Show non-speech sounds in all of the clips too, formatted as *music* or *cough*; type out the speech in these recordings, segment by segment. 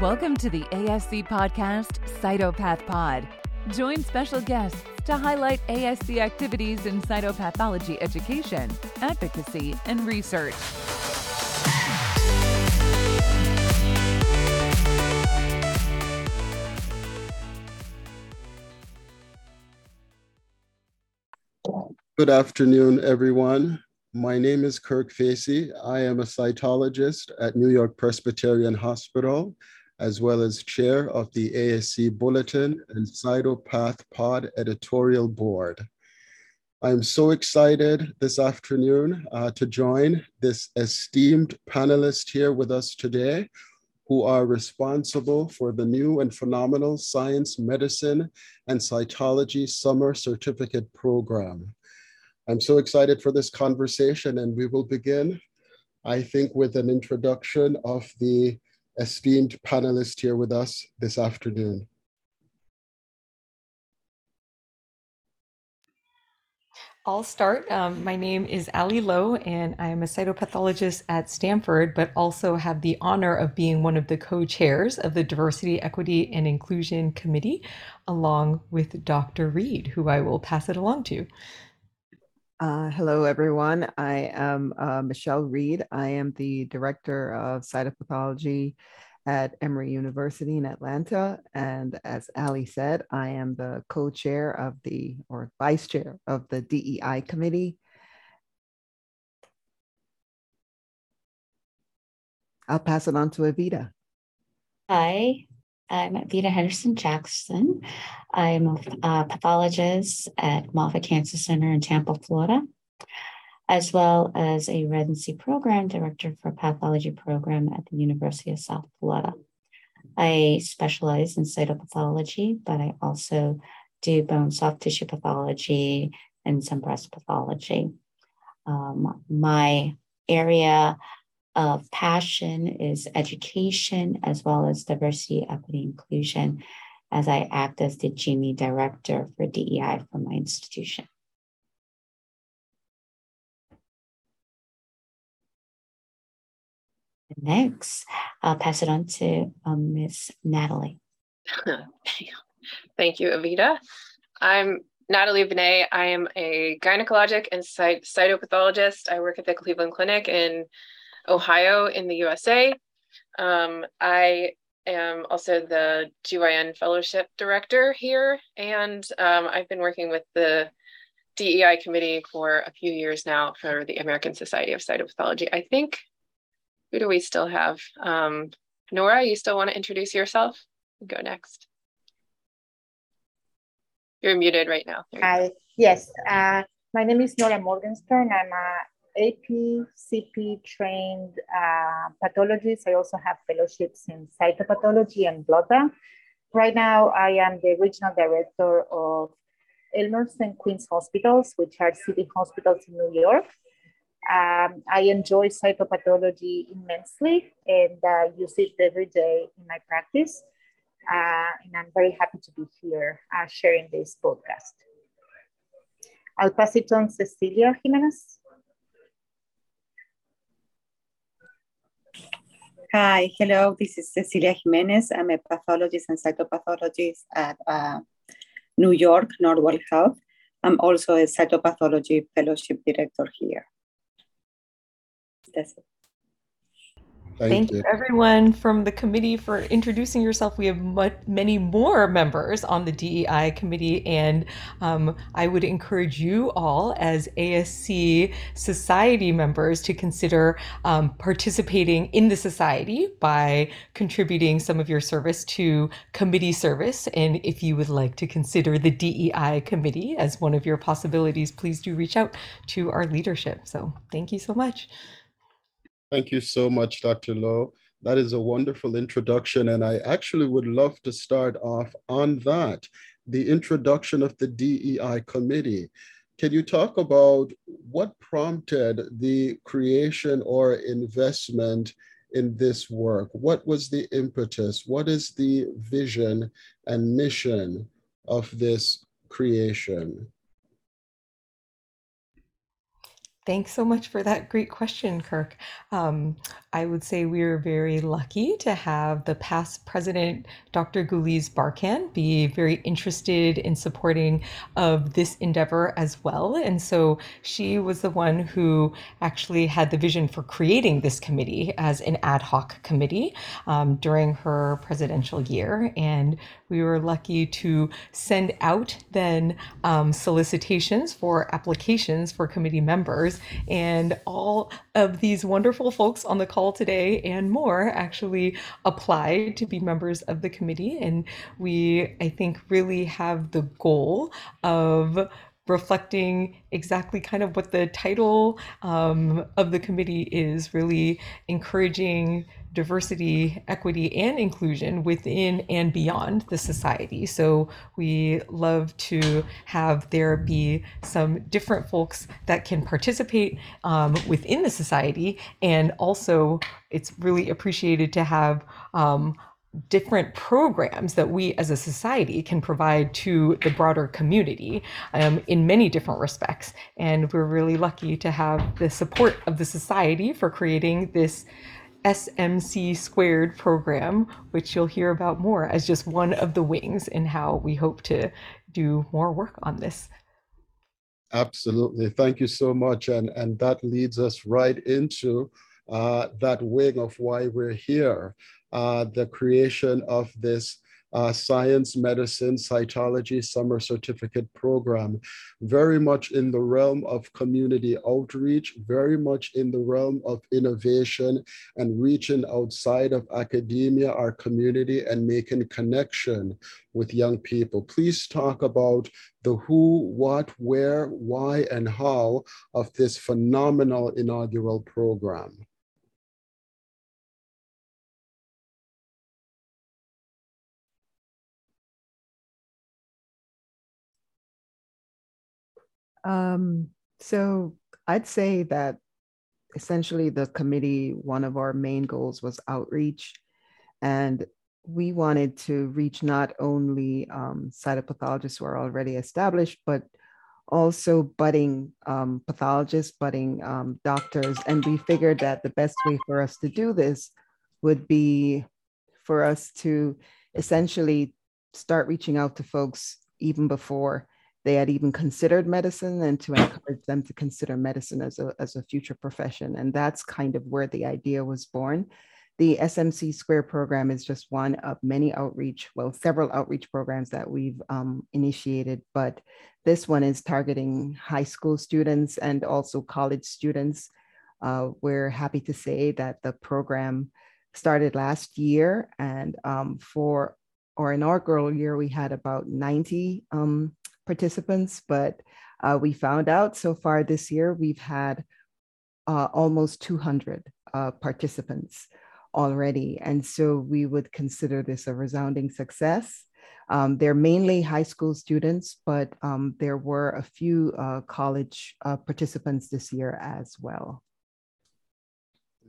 Welcome to the ASC podcast, Cytopath Pod. Join special guests to highlight ASC activities in cytopathology education, advocacy, and research. Good afternoon, everyone. My name is Kirk Facey. I am a cytologist at New York Presbyterian Hospital, as well as chair of the ASC Bulletin and Cytopath Pod editorial board. I'm so excited this afternoon uh, to join this esteemed panelist here with us today, who are responsible for the new and phenomenal Science, Medicine, and Cytology Summer Certificate Program. I'm so excited for this conversation, and we will begin, I think, with an introduction of the esteemed panelist here with us this afternoon. I'll start. Um, my name is Ali Lowe, and I am a cytopathologist at Stanford, but also have the honor of being one of the co chairs of the Diversity, Equity, and Inclusion Committee, along with Dr. Reid, who I will pass it along to. Uh, hello, everyone. I am uh, Michelle Reid. I am the Director of Cytopathology at Emory University in Atlanta. And as Ali said, I am the co-chair of the, or vice chair of the DEI committee. I'll pass it on to Evita. Hi, I'm Vita Henderson Jackson. I'm a pathologist at Moffitt Cancer Center in Tampa, Florida, as well as a residency program director for pathology program at the University of South Florida. I specialize in cytopathology, but I also do bone soft tissue pathology and some breast pathology. Um, my area of passion is education as well as diversity, equity, inclusion, as I act as the GME director for DEI for my institution. Next, I'll pass it on to um, Ms. Natalie. *laughs* Thank you, Evita. I'm Natalie Banet. I am a gynecologic and cytopathologist. I work at the Cleveland Clinic in Ohio in the USA. Um, I am also the GYN Fellowship Director here, and um, I've been working with the DEI committee for a few years now for the American Society of Cytopathology. I think, who do we still have? Um, Nora, you still want to introduce yourself? Go next. You're muted right now. Hi, yes. Uh, my name is Nora Morgenstern. I'm a APCP trained uh, pathologist. I also have fellowships in cytopathology and blood bank. Right now, I am the regional director of Elmhurst and Queens Hospitals, which are city hospitals in New York. Um, I enjoy cytopathology immensely and uh, use it every day in my practice. Uh, and I'm very happy to be here uh, sharing this podcast. I'll pass it on Cecilia Jimenez. Hi, hello, this is Cecilia Jimenez. I'm a pathologist and cytopathologist at uh, New York Northwell Health. I'm also a cytopathology fellowship director here. That's it. Thank, Thank you. everyone from the committee for introducing yourself. We have much, many more members on the DEI committee, and um, I would encourage you all, as ASC society members, to consider um, participating in the society by contributing some of your service to committee service. And if you would like to consider the DEI committee as one of your possibilities, please do reach out to our leadership. So, thank you so much. Thank you so much, Dr. Lowe. That is a wonderful introduction, and I actually would love to start off on that the introduction of the DEI committee. Can you talk about what prompted the creation or investment in this work? What was the impetus? What is the vision and mission of this creation? Thanks so much for that great question, Kirk. Um, I would say we are very lucky to have the past president, Dr. Guliz Barkan, be very interested in supporting of this endeavor as well. And so she was the one who actually had the vision for creating this committee as an ad hoc committee um, during her presidential year. And we were lucky to send out then um, solicitations for applications for committee members. And all of these wonderful folks on the call today and more actually applied to be members of the committee. And we, I think, really have the goal of reflecting exactly kind of what the title um, of the committee is really encouraging diversity, equity, and inclusion within and beyond the society. So we love to have there be some different folks that can participate um, within the society. And also, it's really appreciated to have um, different programs that we as a society can provide to the broader community um, in many different respects. And we're really lucky to have the support of the society for creating this SMC squared program, which you'll hear about more as just one of the wings in how we hope to do more work on this. Absolutely. Thank you so much. And, and that leads us right into uh, that wing of why we're here, uh, the creation of this uh, science, medicine, cytology summer certificate program, very much in the realm of community outreach, very much in the realm of innovation and reaching outside of academia, our community, and making connection with young people. Please talk about the who, what, where, why, and how of this phenomenal inaugural program. Um, so I'd say that essentially the committee, one of our main goals was outreach. And we wanted to reach not only um, cytopathologists who are already established, but also budding um, pathologists, budding um, doctors. And we figured that the best way for us to do this would be for us to essentially start reaching out to folks even before they had even considered medicine and to encourage them to consider medicine as a, as a future profession. And that's kind of where the idea was born. The SMC Square program is just one of many outreach, well, several outreach programs that we've um, initiated, but this one is targeting high school students and also college students. Uh, we're happy to say that the program started last year and um, for our inaugural year, we had about 90 um, participants, but uh, we found out so far this year we've had uh, almost 200 uh, participants already. And so we would consider this a resounding success. Um, they're mainly high school students, but um, there were a few uh, college uh, participants this year as well.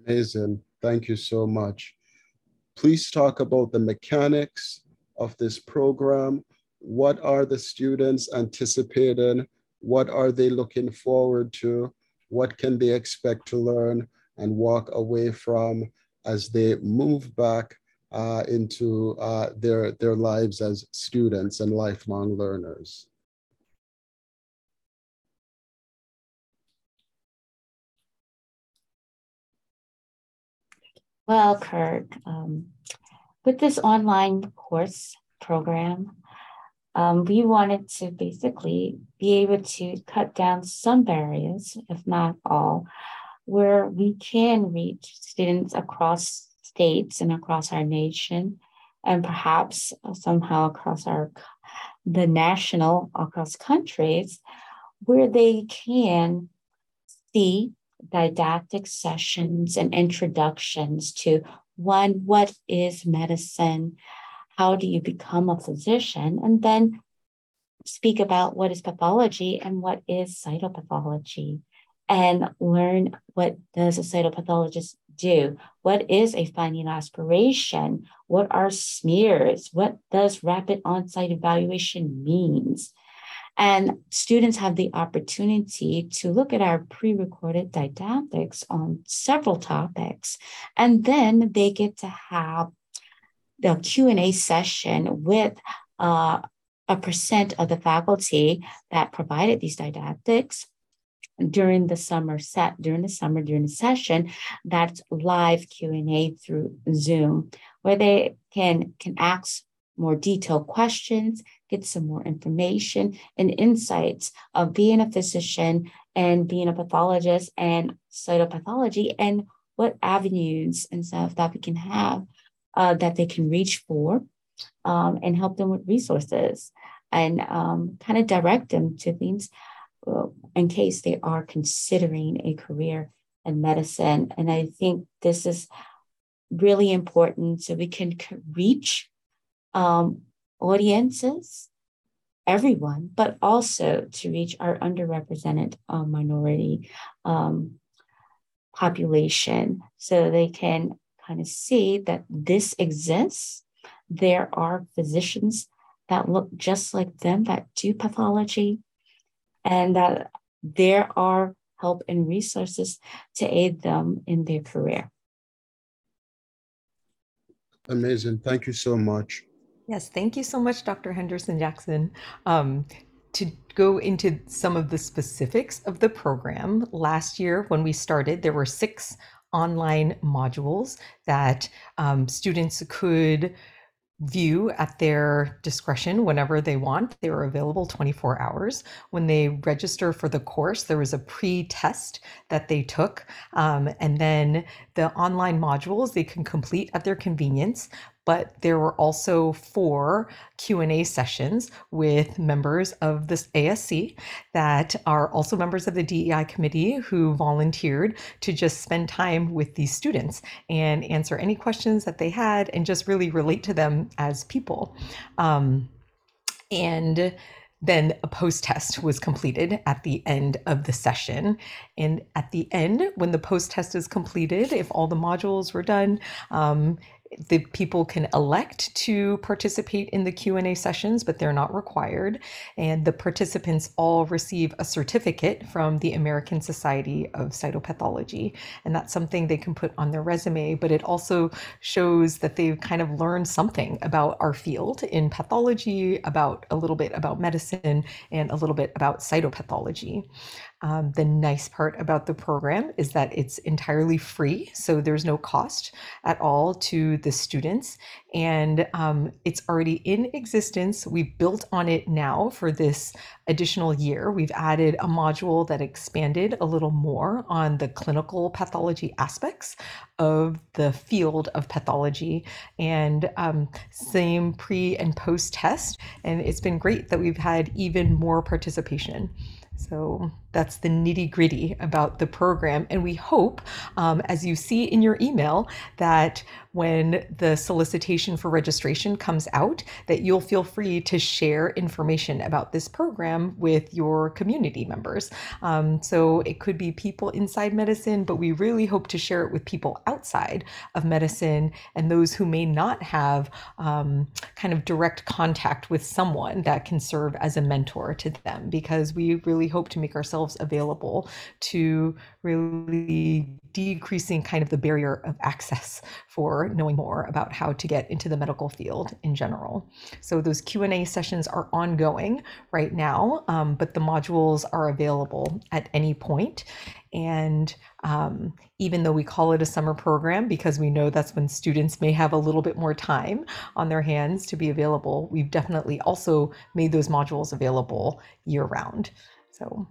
Amazing. Thank you so much. Please talk about the mechanics of this program what are the students anticipating? What are they looking forward to? What can they expect to learn and walk away from as they move back uh, into uh, their, their lives as students and lifelong learners? Well, Kirk, um, with this online course program, um, we wanted to basically be able to cut down some barriers, if not all, where we can reach students across states and across our nation, and perhaps somehow across our the national across countries, where they can see didactic sessions and introductions to one, what is medicine? How do you become a physician, and then speak about what is pathology and what is cytopathology, and learn what does a cytopathologist do? What is a fine needle aspiration? What are smears? What does rapid on-site evaluation means? And students have the opportunity to look at our pre-recorded didactics on several topics. And then they get to have the Q&A session with uh, a percent of the faculty that provided these didactics during the summer set during the summer during the session that's live q&a through zoom where they can can ask more detailed questions get some more information and insights of being a physician and being a pathologist and cytopathology and what avenues and stuff that we can have uh, that they can reach for um, and help them with resources and um, kind of direct them to things uh, in case they are considering a career in medicine. And I think this is really important so we can reach um, audiences, everyone, but also to reach our underrepresented uh, minority um, population so they can kind of see that this exists. There are physicians that look just like them that do pathology, and that there are help and resources to aid them in their career. Amazing. Thank you so much. Yes, thank you so much, Dr. Henderson Jackson. Um, to go into some of the specifics of the program, last year when we started, there were six online modules that um, students could view at their discretion whenever they want. They were available 24 hours. When they register for the course, there was a pre-test that they took. Um, and then the online modules they can complete at their convenience but there were also four q&a sessions with members of this asc that are also members of the dei committee who volunteered to just spend time with these students and answer any questions that they had and just really relate to them as people um, and then a post test was completed at the end of the session. And at the end, when the post test is completed, if all the modules were done, um, the people can elect to participate in the q&a sessions but they're not required. And the participants all receive a certificate from the american society of cytopathology. And that's something they can put on their resume but it also shows that they've kind of learned something about our field in pathology about a little bit about medicine and a little bit about cytopathology um, the nice part about the program is that it's entirely free, so there's no cost at all to the students, and um, it's already in existence. We've built on it now for this additional year. We've added a module that expanded a little more on the clinical pathology aspects of the field of pathology, and um, same pre and post test, and it's been great that we've had even more participation. So that's the nitty gritty about the program. And we hope, um, as you see in your email, that when the solicitation for registration comes out that you'll feel free to share information about this program with your community members. Um, so it could be people inside medicine, but we really hope to share it with people outside of medicine and those who may not have um, kind of direct contact with someone that can serve as a mentor to them because we really hope to make ourselves available to really decreasing kind of the barrier of access for knowing more about how to get into the medical field in general. So those Q&A sessions are ongoing right now, um, but the modules are available at any point. And um, even though we call it a summer program because we know that's when students may have a little bit more time on their hands to be available, we've definitely also made those modules available year round. So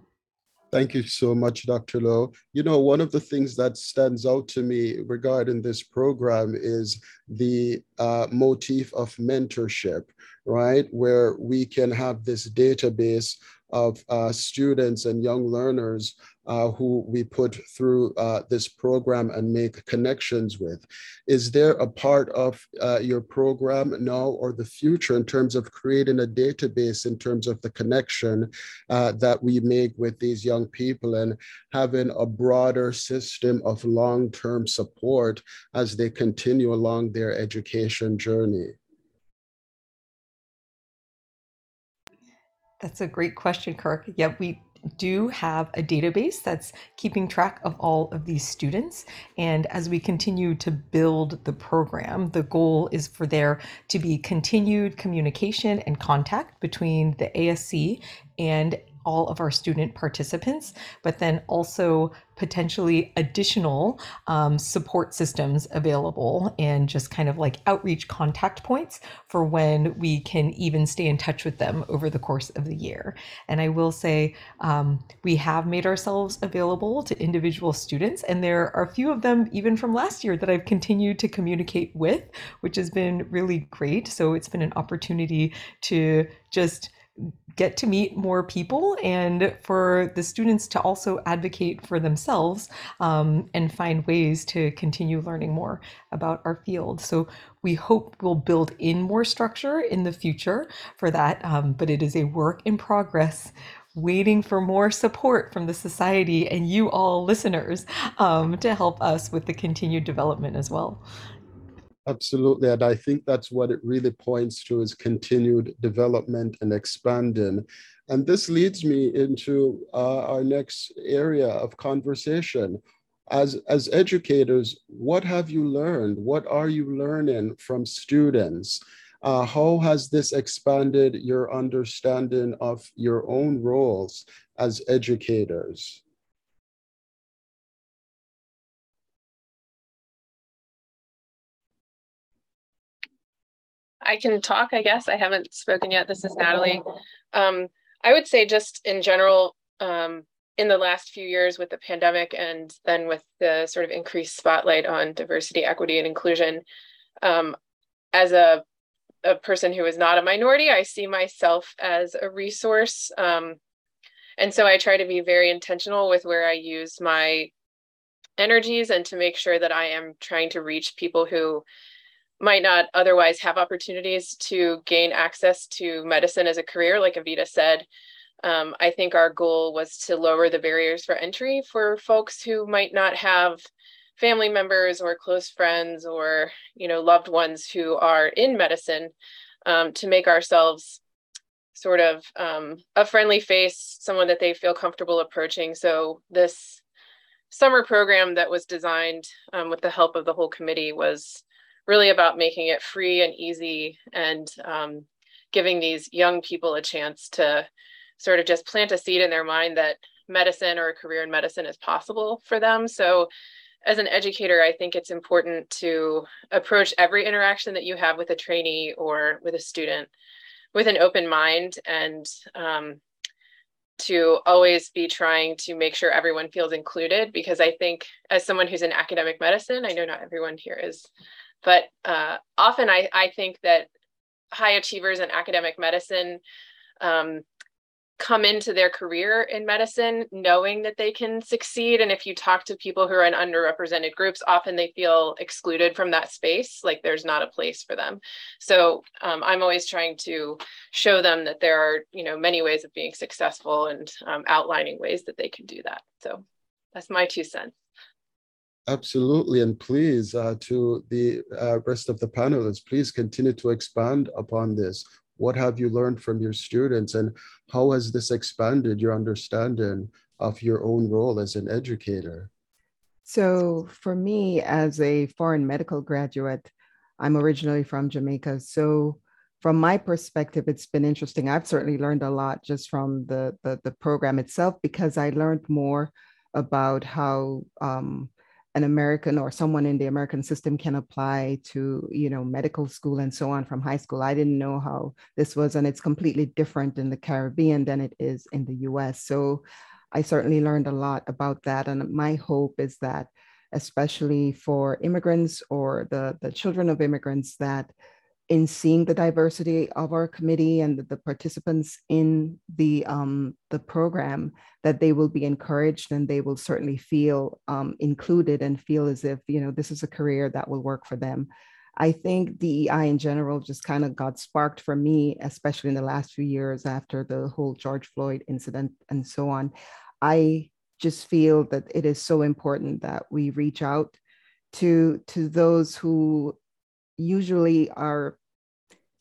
Thank you so much, Dr. Lowe. You know, one of the things that stands out to me regarding this program is the uh, motif of mentorship, right? Where we can have this database of uh, students and young learners uh, who we put through uh, this program and make connections with. Is there a part of uh, your program now or the future in terms of creating a database in terms of the connection uh, that we make with these young people and having a broader system of long-term support as they continue along their education journey? That's a great question, Kirk. Yeah, we do have a database that's keeping track of all of these students. And as we continue to build the program, the goal is for there to be continued communication and contact between the ASC and all of our student participants, but then also potentially additional um, support systems available and just kind of like outreach contact points for when we can even stay in touch with them over the course of the year. And I will say um, we have made ourselves available to individual students, and there are a few of them even from last year that I've continued to communicate with, which has been really great. So it's been an opportunity to just get to meet more people and for the students to also advocate for themselves um, and find ways to continue learning more about our field. So we hope we'll build in more structure in the future for that, um, but it is a work in progress waiting for more support from the society and you all listeners um, to help us with the continued development as well. Absolutely. And I think that's what it really points to is continued development and expanding. And this leads me into uh, our next area of conversation. As, as educators, what have you learned? What are you learning from students? Uh, how has this expanded your understanding of your own roles as educators? I can talk, I guess. I haven't spoken yet. This is Natalie. Um, I would say just in general, um, in the last few years with the pandemic and then with the sort of increased spotlight on diversity, equity, and inclusion, um, as a, a person who is not a minority, I see myself as a resource. Um, and so I try to be very intentional with where I use my energies and to make sure that I am trying to reach people who might not otherwise have opportunities to gain access to medicine as a career, like Evita said. Um, I think our goal was to lower the barriers for entry for folks who might not have family members or close friends or you know loved ones who are in medicine um, to make ourselves sort of um, a friendly face, someone that they feel comfortable approaching. So this summer program that was designed um, with the help of the whole committee was really about making it free and easy and um, giving these young people a chance to sort of just plant a seed in their mind that medicine or a career in medicine is possible for them. So as an educator, I think it's important to approach every interaction that you have with a trainee or with a student with an open mind and um, to always be trying to make sure everyone feels included because I think as someone who's in academic medicine, I know not everyone here is but uh, often I, I think that high achievers in academic medicine um, come into their career in medicine knowing that they can succeed. And if you talk to people who are in underrepresented groups, often they feel excluded from that space, like there's not a place for them. So um, I'm always trying to show them that there are, you know, many ways of being successful and um, outlining ways that they can do that. So that's my two cents. Absolutely. And please, uh, to the uh, rest of the panelists, please continue to expand upon this. What have you learned from your students and how has this expanded your understanding of your own role as an educator? So, for me, as a foreign medical graduate, I'm originally from Jamaica. So, from my perspective, it's been interesting. I've certainly learned a lot just from the, the, the program itself because I learned more about how um, an American or someone in the American system can apply to, you know, medical school and so on from high school. I didn't know how this was, and it's completely different in the Caribbean than it is in the US. So I certainly learned a lot about that. And my hope is that, especially for immigrants or the, the children of immigrants, that in seeing the diversity of our committee and the, participants in the um, the program that they will be encouraged and they will certainly feel um, included and feel as if you know this is a career that will work for them. I think dei in general just kind of got sparked for me especially in the last few years after the whole george floyd incident and so on. I just feel that it is so important that we reach out to to those who usually are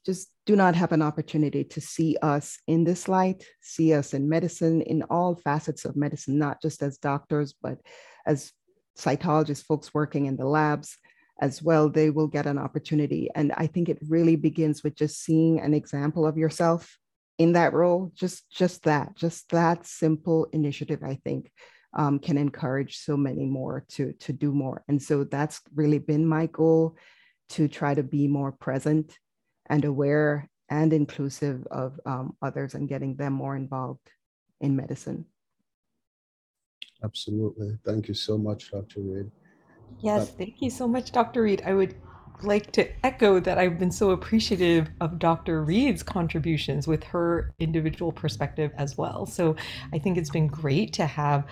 just do not have an opportunity to see us in this light, see us in medicine, in all facets of medicine, not just as doctors, but as cytologists, folks working in the labs as well, they will get an opportunity. And I think it really begins with just seeing an example of yourself in that role. Just, just that, just that simple initiative, I think, um, can encourage so many more to, to do more. And so that's really been my goal to try to be more present and aware and inclusive of um, others and getting them more involved in medicine. Absolutely. Thank you so much, Dr. Reid. Yes, thank you so much, Dr. Reid. I would like to echo that I've been so appreciative of Dr. Reid's contributions with her individual perspective as well. So I think it's been great to have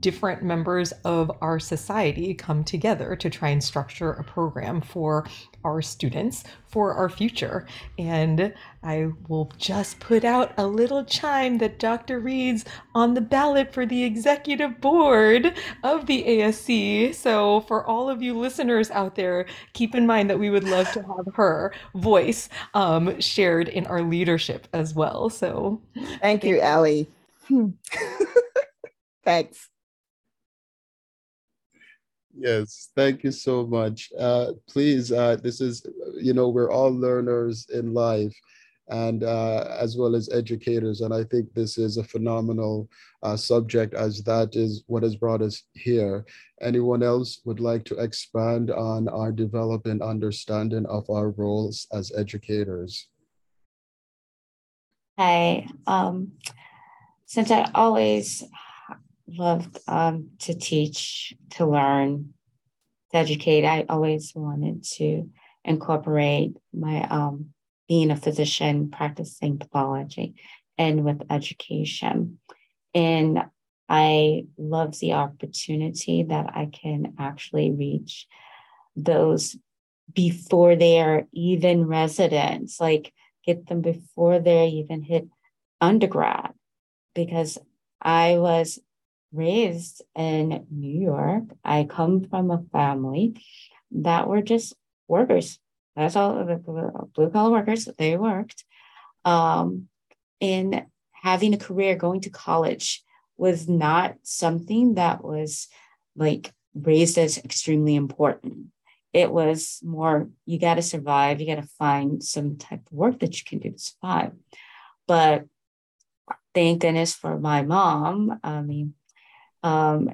different members of our society come together to try and structure a program for our students for our future. And I will just put out a little chime that Dr. Reid's on the ballot for the executive board of the ASC. So, for all of you listeners out there, keep in mind that we would love to have her voice um, shared in our leadership as well. So, thank you, Allie. *laughs* Thanks. Yes, thank you so much. Uh, please, uh, this is, you know, we're all learners in life and uh, as well as educators. And I think this is a phenomenal uh, subject as that is what has brought us here. Anyone else would like to expand on our developing understanding of our roles as educators? Hi, um, since I always loved um, to teach, to learn, to educate. I always wanted to incorporate my um, being a physician, practicing pathology, and with education. And I love the opportunity that I can actually reach those before they are even residents, like get them before they even hit undergrad, because I was raised in New York. I come from a family that were just workers. That's all the blue collar workers. They worked. Um, and having a career, going to college was not something that was like raised as extremely important. It was more, you got to survive, you got to find some type of work that you can do to survive. But thank goodness for my mom. I mean, um,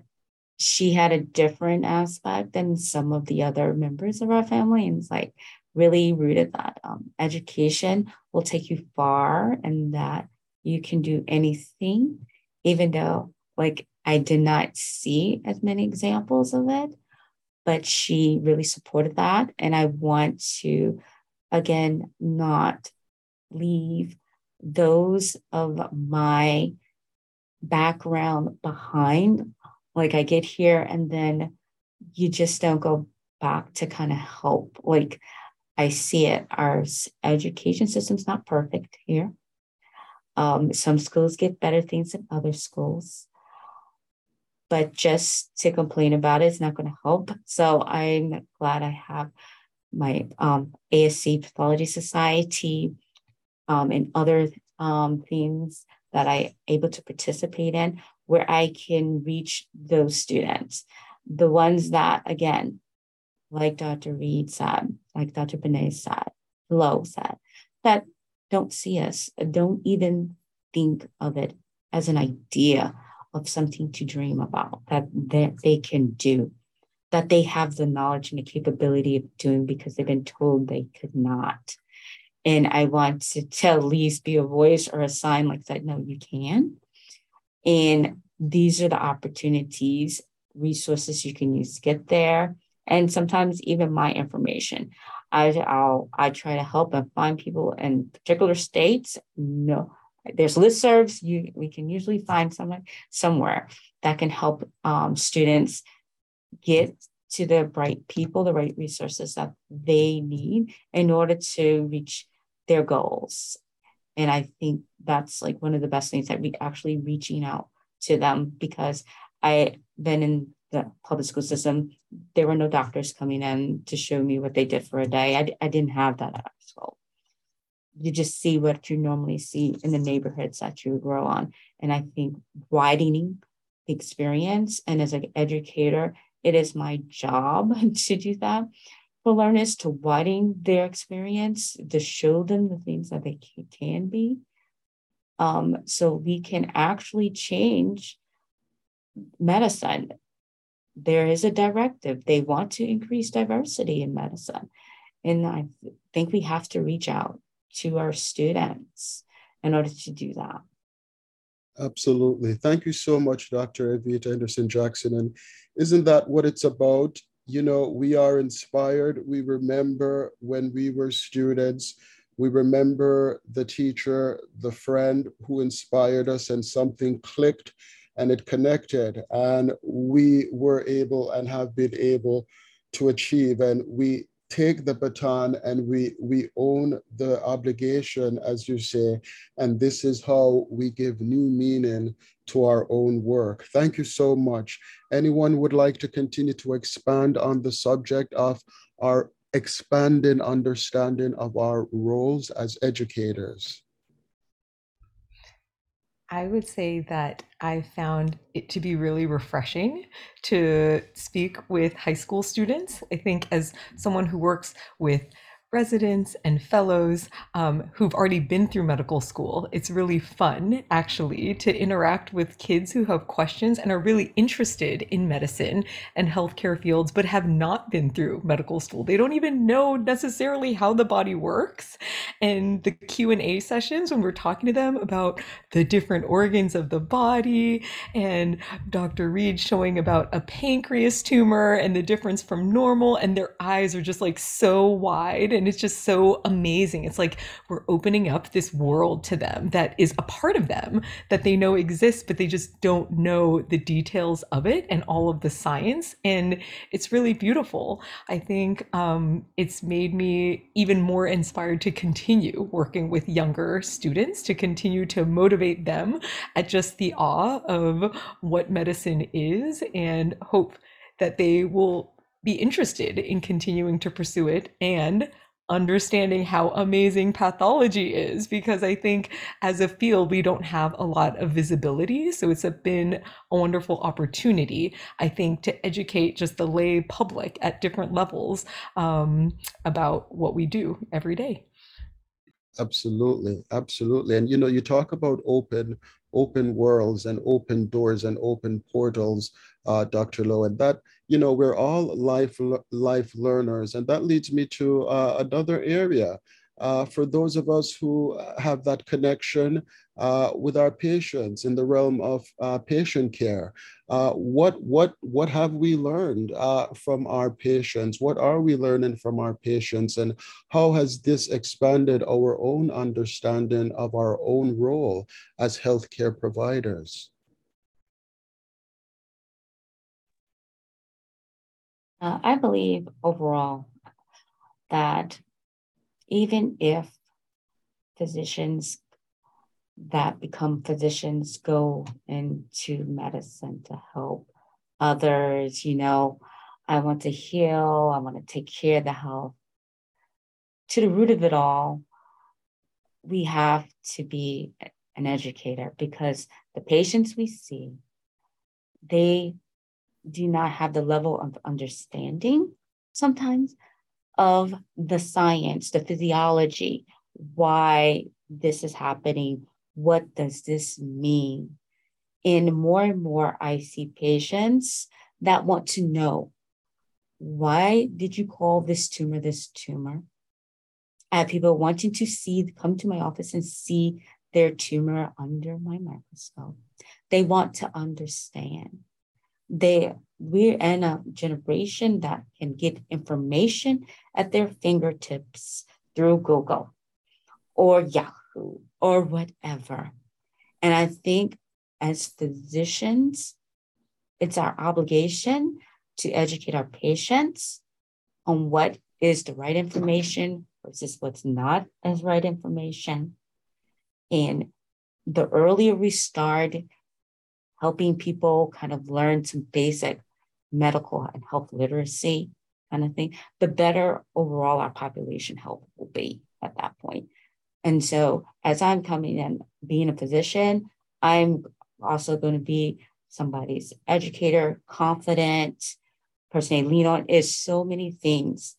she had a different aspect than some of the other members of our family and it's like really rooted that um, education will take you far and that you can do anything even though like i did not see as many examples of it but she really supported that and i want to again not leave those of my background behind. Like I get here and then you just don't go back to kind of help. Like I see it, our education system's not perfect here. Um, some schools get better things than other schools. But just to complain about it is not going to help. So I'm glad I have my um, ASC Pathology Society um, and other um, things that I able to participate in where I can reach those students, the ones that again, like Dr. Reid said, like Dr. Banet said, Lowe said, that don't see us, don't even think of it as an idea of something to dream about that, that they can do, that they have the knowledge and the capability of doing because they've been told they could not and I want to, at least be a voice or a sign like that. No, you can. And these are the opportunities, resources you can use to get there. And sometimes even my information. I, I'll I try to help and find people in particular states. No, there's listservs. You we can usually find someone somewhere that can help um, students get to the right people, the right resources that they need in order to reach their goals. And I think that's like one of the best things that we actually reaching out to them because I've been in the public school system. There were no doctors coming in to show me what they did for a day. I, I didn't have that at school. you just see what you normally see in the neighborhoods that you grow on. And I think widening the experience, and as an educator, it is my job *laughs* to do that for learners to widen their experience, to show them the things that they can be. Um, so we can actually change medicine. There is a directive. They want to increase diversity in medicine. And I think we have to reach out to our students in order to do that. Absolutely. Thank you so much, Dr. Evita Anderson Jackson. And isn't that what it's about? You know, we are inspired. We remember when we were students, we remember the teacher, the friend who inspired us, and something clicked and it connected. And we were able and have been able to achieve. And we take the baton and we we own the obligation as you say and this is how we give new meaning to our own work thank you so much anyone would like to continue to expand on the subject of our expanding understanding of our roles as educators I would say that I found it to be really refreshing to speak with high school students. I think, as someone who works with residents and fellows um, who've already been through medical school. It's really fun, actually, to interact with kids who have questions and are really interested in medicine and healthcare fields, but have not been through medical school. They don't even know necessarily how the body works. And the Q and A sessions, when we're talking to them about the different organs of the body, and Dr. Reid showing about a pancreas tumor and the difference from normal, and their eyes are just like so wide and it's just so amazing. It's like we're opening up this world to them that is a part of them that they know exists, but they just don't know the details of it and all of the science. And it's really beautiful. I think um, it's made me even more inspired to continue working with younger students, to continue to motivate them at just the awe of what medicine is and hope that they will be interested in continuing to pursue it and understanding how amazing pathology is because I think as a field we don't have a lot of visibility so it's a, been a wonderful opportunity I think to educate just the lay public at different levels um, about what we do every day. Absolutely, absolutely. And you know, you talk about open open worlds and open doors and open portals, uh, Dr. Lowe, and that you know we're all life life learners, and that leads me to uh, another area. Uh, for those of us who have that connection uh, with our patients in the realm of uh, patient care. Uh, what, what, what have we learned uh, from our patients? What are we learning from our patients? And how has this expanded our own understanding of our own role as healthcare providers? Uh, I believe overall that even if physicians that become physicians go into medicine to help others. You know, I want to heal, I want to take care of the health. To the root of it all, we have to be an educator because the patients we see, they do not have the level of understanding sometimes of the science, the physiology, why this is happening, what does this mean? And more and more, I see patients that want to know why did you call this tumor this tumor? I have people wanting to see, come to my office and see their tumor under my microscope. They want to understand. They we're in a generation that can get information at their fingertips through Google or Yahoo or whatever. And I think as physicians, it's our obligation to educate our patients on what is the right information versus what's not as right information. And the earlier we start helping people kind of learn some basic medical and health literacy kind of thing, the better overall our population health will be at that point. And so as I'm coming in, being a physician, I'm also going to be somebody's educator, confident, person they lean on is so many things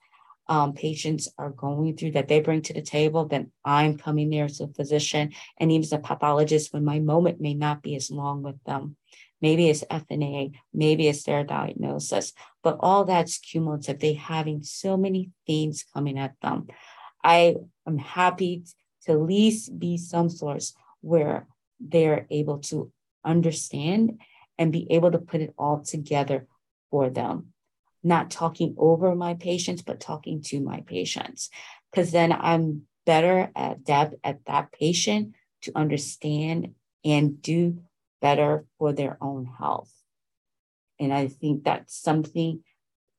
um, patients are going through that they bring to the table, then I'm coming there as a physician and even as a pathologist when my moment may not be as long with them. Maybe it's FNA, maybe it's their diagnosis, but all that's cumulative. They having so many things coming at them. I am happy to at least be some source where they're able to understand and be able to put it all together for them not talking over my patients, but talking to my patients. Because then I'm better at at that patient to understand and do better for their own health. And I think that's something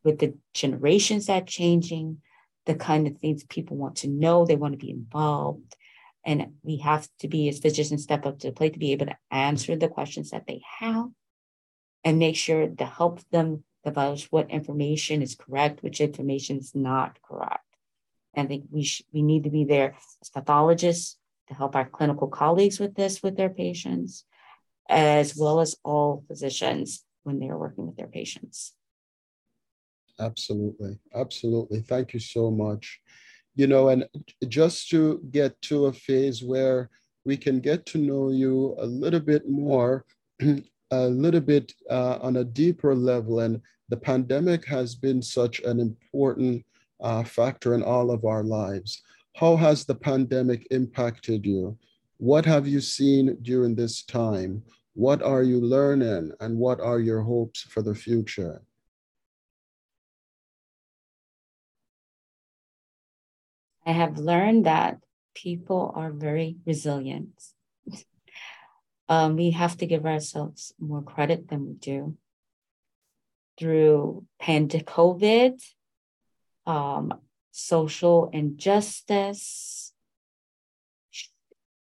with the generations that changing, the kind of things people want to know, they want to be involved. And we have to be, as physicians, step up to the plate to be able to answer the questions that they have and make sure to help them about what information is correct, which information is not correct. And I think we sh- we need to be there as pathologists to help our clinical colleagues with this with their patients, as well as all physicians when they are working with their patients. Absolutely, absolutely. Thank you so much. You know, and just to get to a phase where we can get to know you a little bit more a little bit uh, on a deeper level. And the pandemic has been such an important uh, factor in all of our lives. How has the pandemic impacted you? What have you seen during this time? What are you learning? And what are your hopes for the future? I have learned that people are very resilient um, we have to give ourselves more credit than we do. Through pandemic, COVID, um, social injustice,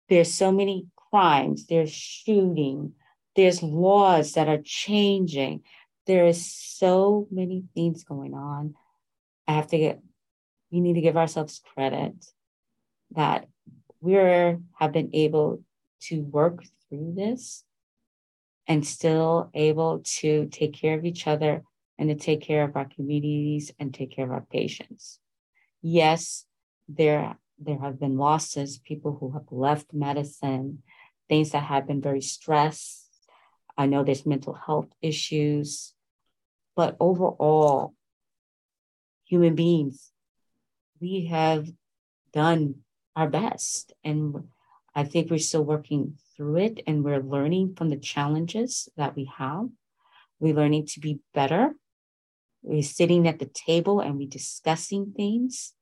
there's so many crimes, there's shooting, there's laws that are changing. There is so many things going on. I have to get, we need to give ourselves credit that we have been able to work through this and still able to take care of each other and to take care of our communities and take care of our patients. Yes, there, there have been losses, people who have left medicine, things that have been very stressed. I know there's mental health issues, but overall, human beings, we have done our best. And I think we're still working through it and we're learning from the challenges that we have. We're learning to be better. We're sitting at the table and we're discussing things,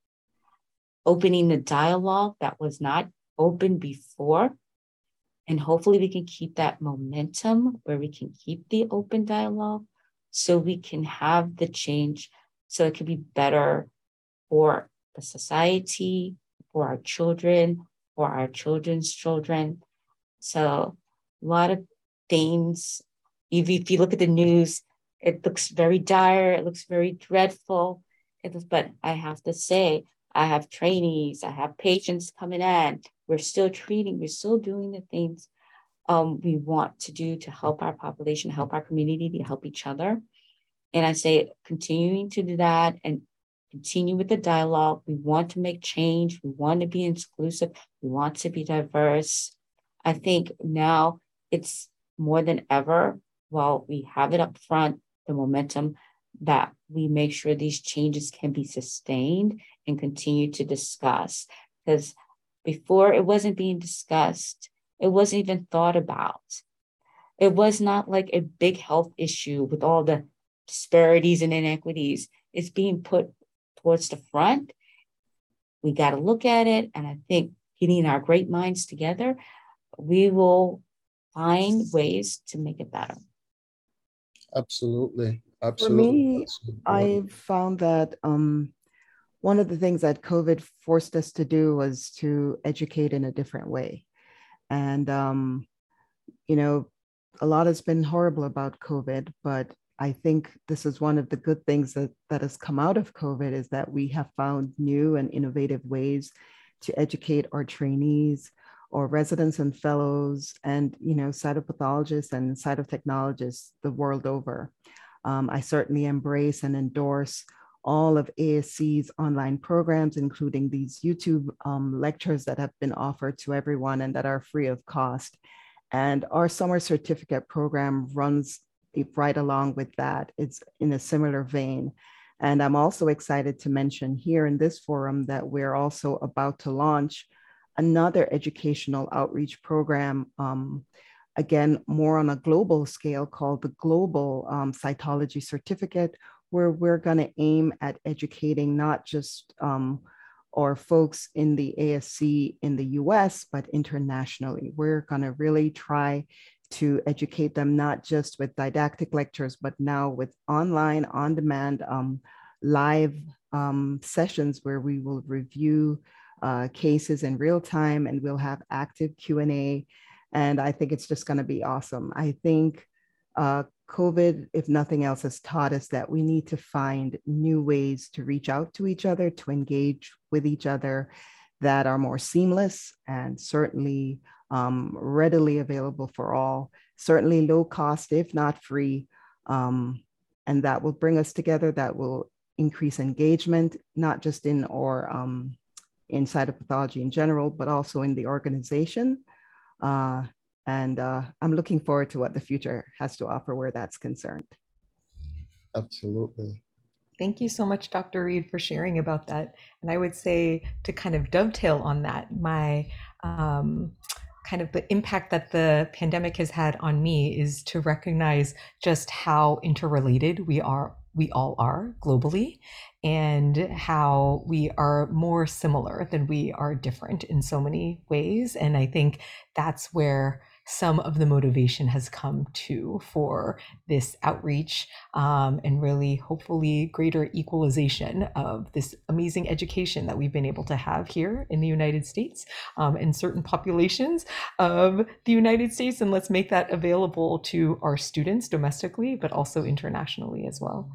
opening the dialogue that was not open before. And hopefully, we can keep that momentum where we can keep the open dialogue so we can have the change so it can be better for the society, for our children, for our children's children. So a lot of things. If, if you look at the news, it looks very dire. It looks very dreadful. It but I have to say, I have trainees, I have patients coming in. We're still treating, we're still doing the things um, we want to do to help our population, help our community, to help each other. And I say continuing to do that and continue with the dialogue. We want to make change. We want to be inclusive. We want to be diverse. I think now it's more than ever, while we have it up front, the momentum that we make sure these changes can be sustained and continue to discuss. Because before it wasn't being discussed, it wasn't even thought about. It was not like a big health issue with all the disparities and inequities. It's being put towards the front. We got to look at it. And I think getting our great minds together, we will find ways to make it better. Absolutely. Absolutely. For me, I found that um, one of the things that COVID forced us to do was to educate in a different way. And, um, you know, a lot has been horrible about COVID, but I think this is one of the good things that, that has come out of COVID is that we have found new and innovative ways to educate our trainees or residents and fellows and you know cytopathologists and cytotechnologists the world over. Um, I certainly embrace and endorse all of ASC's online programs, including these YouTube um, lectures that have been offered to everyone and that are free of cost. And our summer certificate program runs right along with that. It's in a similar vein. And I'm also excited to mention here in this forum that we're also about to launch another educational outreach program, um, again, more on a global scale called the Global um, Cytology Certificate, where we're going to aim at educating not just um, our folks in the ASC in the US, but internationally. We're going to really try to educate them not just with didactic lectures, but now with online, on demand, um, live um, sessions where we will review uh, cases in real time and we'll have active Q&A. And I think it's just gonna be awesome. I think uh, COVID, if nothing else, has taught us that we need to find new ways to reach out to each other, to engage with each other that are more seamless and certainly um, readily available for all, certainly low cost, if not free. Um, and that will bring us together, that will increase engagement, not just in our um, in cytopathology in general, but also in the organization. Uh, and uh, I'm looking forward to what the future has to offer where that's concerned. Absolutely. Thank you so much, Dr. Reid, for sharing about that. And I would say to kind of dovetail on that, my um, kind of the impact that the pandemic has had on me is to recognize just how interrelated we are we all are globally and how we are more similar than we are different in so many ways. And i think that's where some of the motivation has come to for this outreach um, and really hopefully greater equalization of this amazing education that we've been able to have here in the United States um, in certain populations of the United States. And let's make that available to our students domestically, but also internationally as well.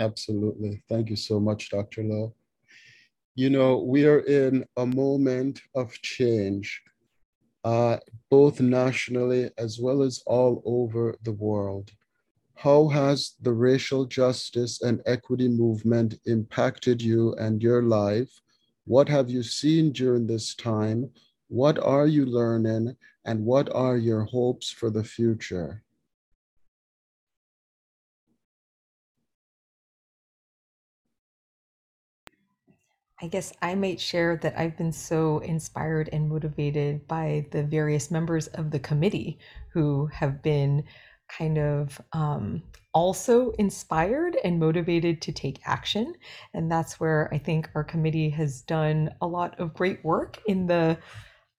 Absolutely. Thank you so much, Dr. Lowe. You know, we are in a moment of change uh, both nationally as well as all over the world. How has the racial justice and equity movement impacted you and your life? What have you seen during this time? What are you learning? And what are your hopes for the future? I guess I might share that I've been so inspired and motivated by the various members of the committee who have been kind of um, also inspired and motivated to take action. And that's where I think our committee has done a lot of great work in the,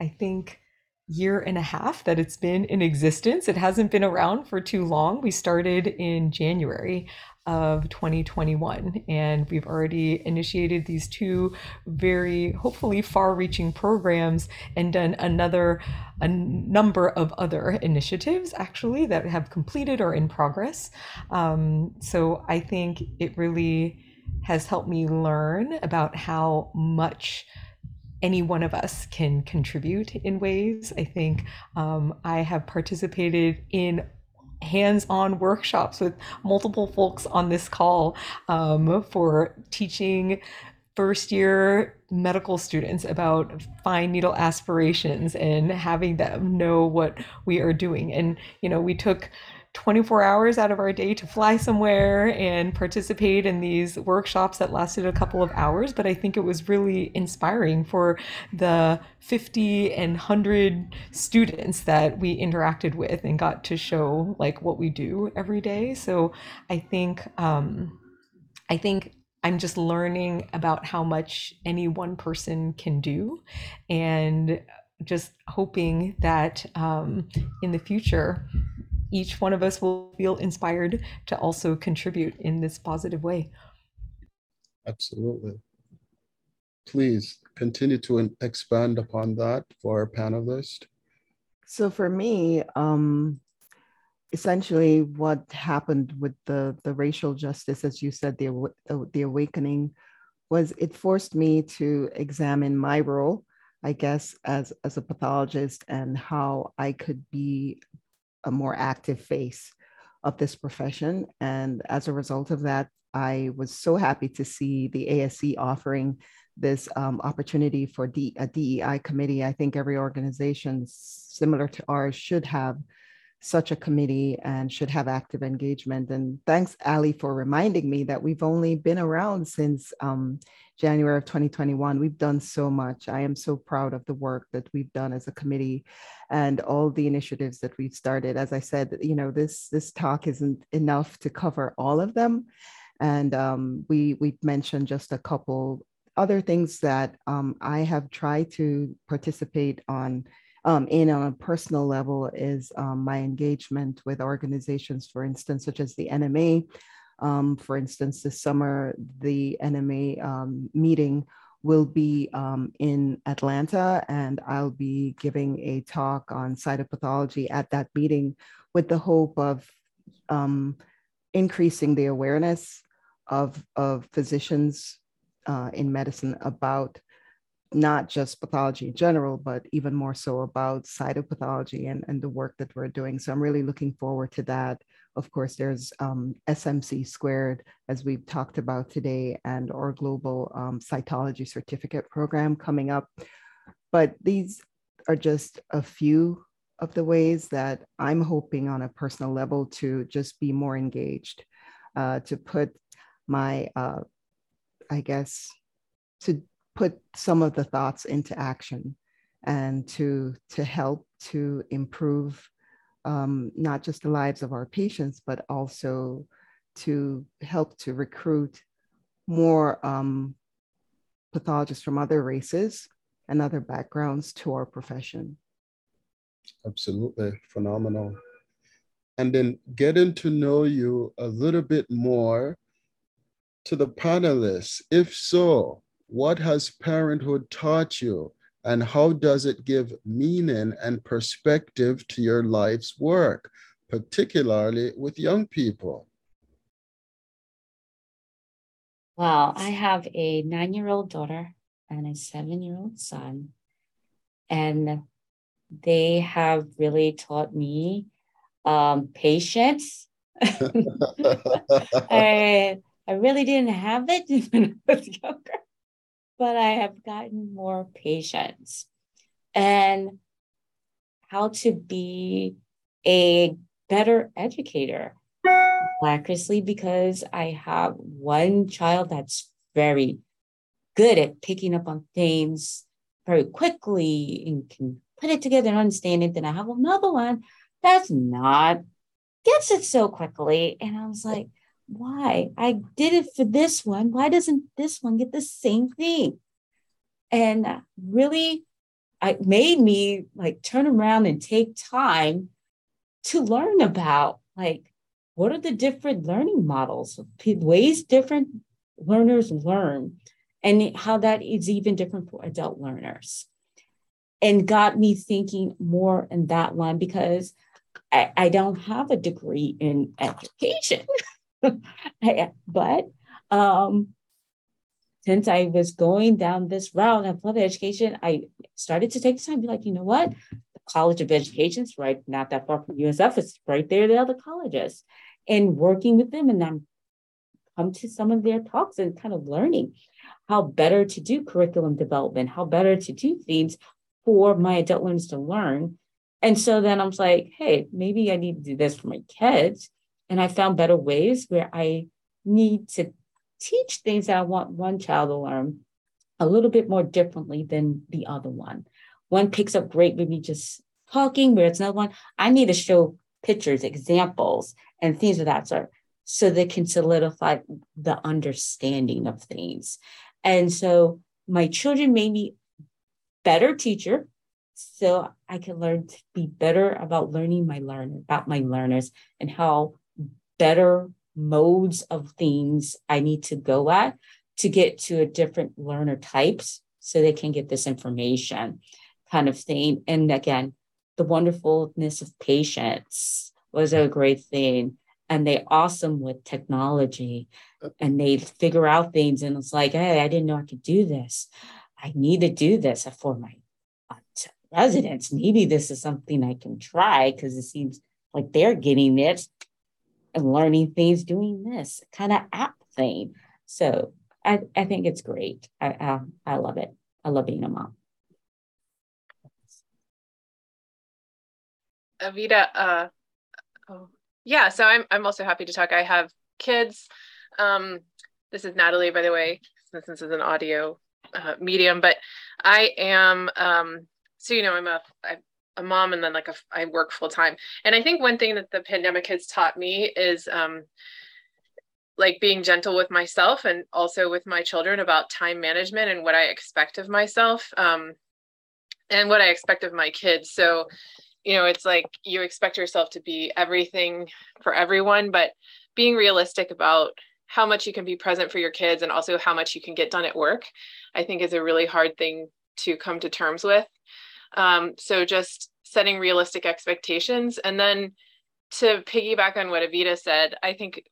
I think, year and a half that it's been in existence. It hasn't been around for too long. We started in January of 2021. And we've already initiated these two very hopefully far reaching programs and done another, a number of other initiatives actually that have completed or in progress. Um, so I think it really has helped me learn about how much any one of us can contribute in ways. I think um, I have participated in hands-on workshops with multiple folks on this call um, for teaching first year medical students about fine needle aspirations and having them know what we are doing. And you know we took 24 hours out of our day to fly somewhere and participate in these workshops that lasted a couple of hours. But I think it was really inspiring for the 50 and 100 students that we interacted with and got to show like what we do every day. So I think, um, I think I'm just learning about how much any one person can do and just hoping that um, in the future each one of us will feel inspired to also contribute in this positive way. Absolutely. Please continue to expand upon that for our panelists. So for me, um, essentially what happened with the, the racial justice, as you said, the, the, the awakening was it forced me to examine my role, I guess, as, as a pathologist and how I could be a more active face of this profession. And as a result of that, I was so happy to see the ASC offering this um, opportunity for D, a DEI committee. I think every organization similar to ours should have such a committee and should have active engagement. And thanks, Ali, for reminding me that we've only been around since um, January of 2021. We've done so much. I am so proud of the work that we've done as a committee and all the initiatives that we've started. As I said, you know, this this talk isn't enough to cover all of them. And um, we we mentioned just a couple other things that um, I have tried to participate on um, in on a personal level is um, my engagement with organizations, for instance, such as the NMA. Um, for instance, this summer, the NMA um, meeting will be um, in Atlanta, and I'll be giving a talk on cytopathology at that meeting with the hope of um, increasing the awareness of, of physicians uh, in medicine about not just pathology in general, but even more so about cytopathology and, and the work that we're doing. So I'm really looking forward to that. Of course, there's um, SMC squared, as we've talked about today, and our global um, cytology certificate program coming up. But these are just a few of the ways that I'm hoping on a personal level to just be more engaged, uh, to put my, uh, I guess, to put some of the thoughts into action and to to help to improve um, not just the lives of our patients but also to help to recruit more um, pathologists from other races and other backgrounds to our profession. Absolutely. Phenomenal. And then getting to know you a little bit more to the panelists. If so what has parenthood taught you? And how does it give meaning and perspective to your life's work, particularly with young people? Well, I have a nine year old daughter and a seven year old son. And they have really taught me um, patience. *laughs* *laughs* I, I really didn't have it *laughs* when I was younger but I have gotten more patience and how to be a better educator. Accuracy, because I have one child that's very good at picking up on things very quickly and can put it together and understand it. Then I have another one that's not gets it so quickly. And I was like, why? I did it for this one. Why doesn't this one get the same thing? And really, it made me like turn around and take time to learn about like what are the different learning models, ways different learners learn, and how that is even different for adult learners. And got me thinking more in that line because I, I don't have a degree in education. *laughs* *laughs* but um, since I was going down this route of public education, I started to take the time to be like, you know what? The College of Education is right not that far from USF. It's right there, the other colleges. And working with them and I'm come to some of their talks and kind of learning how better to do curriculum development, how better to do things for my adult learners to learn. And so then I was like, hey, maybe I need to do this for my kids and I found better ways where I need to teach things that I want one child to learn a little bit more differently than the other one. One picks up great with me just talking, where it's another one. I need to show pictures, examples, and things of that sort so they can solidify the understanding of things. And so my children made me better teacher so I can learn to be better about learning my learner, about my learners and how better modes of things I need to go at to get to a different learner types so they can get this information kind of thing. And again, the wonderfulness of patience was a great thing. and they're awesome with technology and they figure out things and it's like hey i didn't know i could do this i need to do this for my residents maybe this is something i can try because it seems like they're getting it learning things doing this kind of app thing so i, I think it's great I, I, I love it i love being a mom Evita uh, oh yeah, so I'm I'm also happy to talk. I have kids. Um, this is Natalie, by the way, since this is an audio uh, medium, but I am um, so you know I'm a I, a mom and then like a, I work full time. And I think one thing that the pandemic has taught me is um, like being gentle with myself and also with my children about time management and what I expect of myself um, and what I expect of my kids. So you know it's like you expect yourself to be everything for everyone but being realistic about how much you can be present for your kids and also how much you can get done at work i think is a really hard thing to come to terms with um, so just setting realistic expectations and then to piggyback on what Evita said i think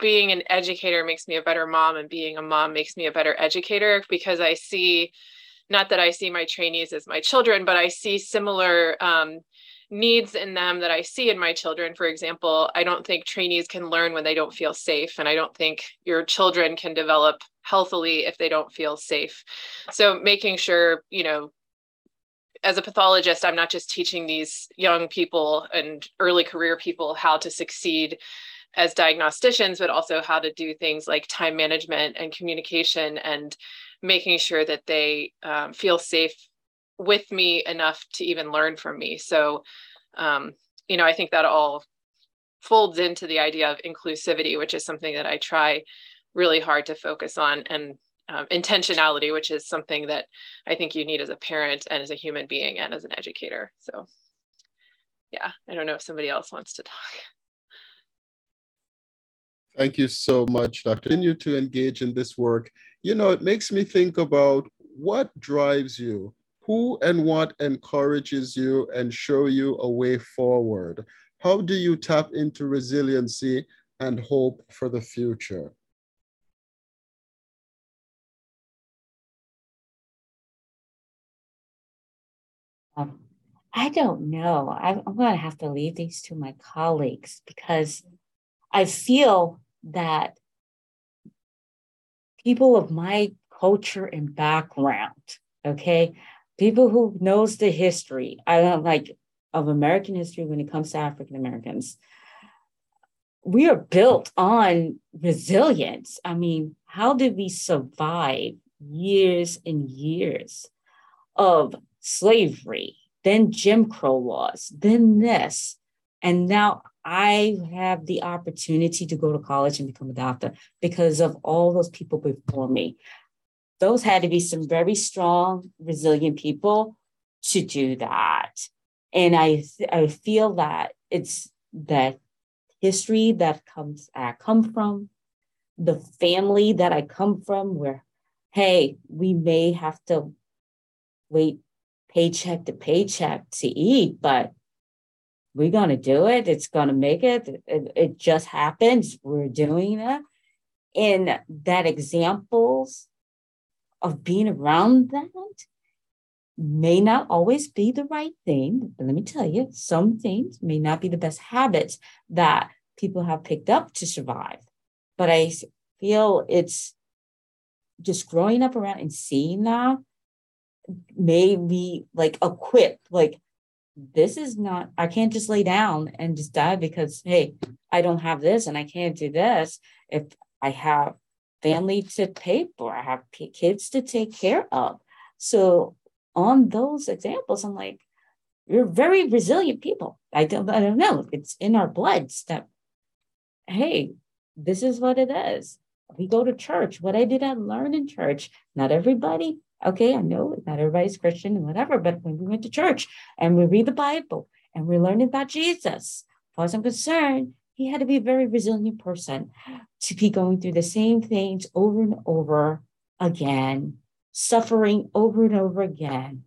being an educator makes me a better mom and being a mom makes me a better educator because i see not that i see my trainees as my children but i see similar um, needs in them that I see in my children. For example, I don't think trainees can learn when they don't feel safe. And I don't think your children can develop healthily if they don't feel safe. So making sure, you know, as a pathologist, I'm not just teaching these young people and early career people how to succeed as diagnosticians, but also how to do things like time management and communication and making sure that they um, feel safe with me enough to even learn from me. So, um, you know, I think that all folds into the idea of inclusivity, which is something that I try really hard to focus on, and um, intentionality, which is something that I think you need as a parent and as a human being and as an educator. So, yeah, I don't know if somebody else wants to talk. Thank you so much, Dr. Continue to engage in this work. You know, it makes me think about what drives you who and what encourages you and show you a way forward? How do you tap into resiliency and hope for the future? Um, I don't know. I'm, I'm going to have to leave these to my colleagues because I feel that people of my culture and background, okay, people who knows the history i don't like of american history when it comes to african americans we are built on resilience i mean how did we survive years and years of slavery then jim crow laws then this and now i have the opportunity to go to college and become a doctor because of all those people before me those had to be some very strong, resilient people to do that. And I, I feel that it's that history that comes I come from, the family that I come from, where, hey, we may have to wait paycheck to paycheck to eat, but we're going to do it. It's going to make it. it. It just happens. We're doing it. And that examples of being around that may not always be the right thing. But let me tell you, some things may not be the best habits that people have picked up to survive. But I feel it's just growing up around and seeing that made me like equipped, like this is not, I can't just lay down and just die because, hey, I don't have this and I can't do this. If I have family to pay for, I have kids to take care of. So on those examples, I'm like, we're very resilient people. I don't, I don't know. It's in our bloods that, hey, this is what it is. We go to church. What I did I learn in church. Not everybody, okay, I know not everybody's Christian and whatever, but when we went to church and we read the Bible and we're learning about Jesus, as far I'm concerned, he had to be a very resilient person to be going through the same things over and over again, suffering over and over again,